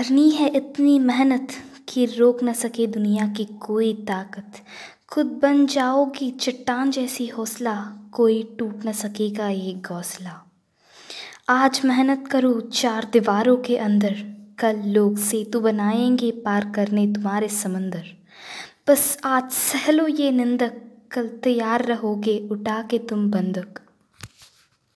करनी है इतनी मेहनत कि रोक न सके दुनिया की कोई ताकत। खुद बन जाओगी चट्टान जैसी हौसला, कोई टूट न सकेगा ये घोंसला आज मेहनत करो चार दीवारों के अंदर, कल लोग सेतु बनाएँगे पार करने तुम्हारे समंदर। बस आज सह लो ये निंदक, कल तैयार रहोगे उठा के तुम बंदक।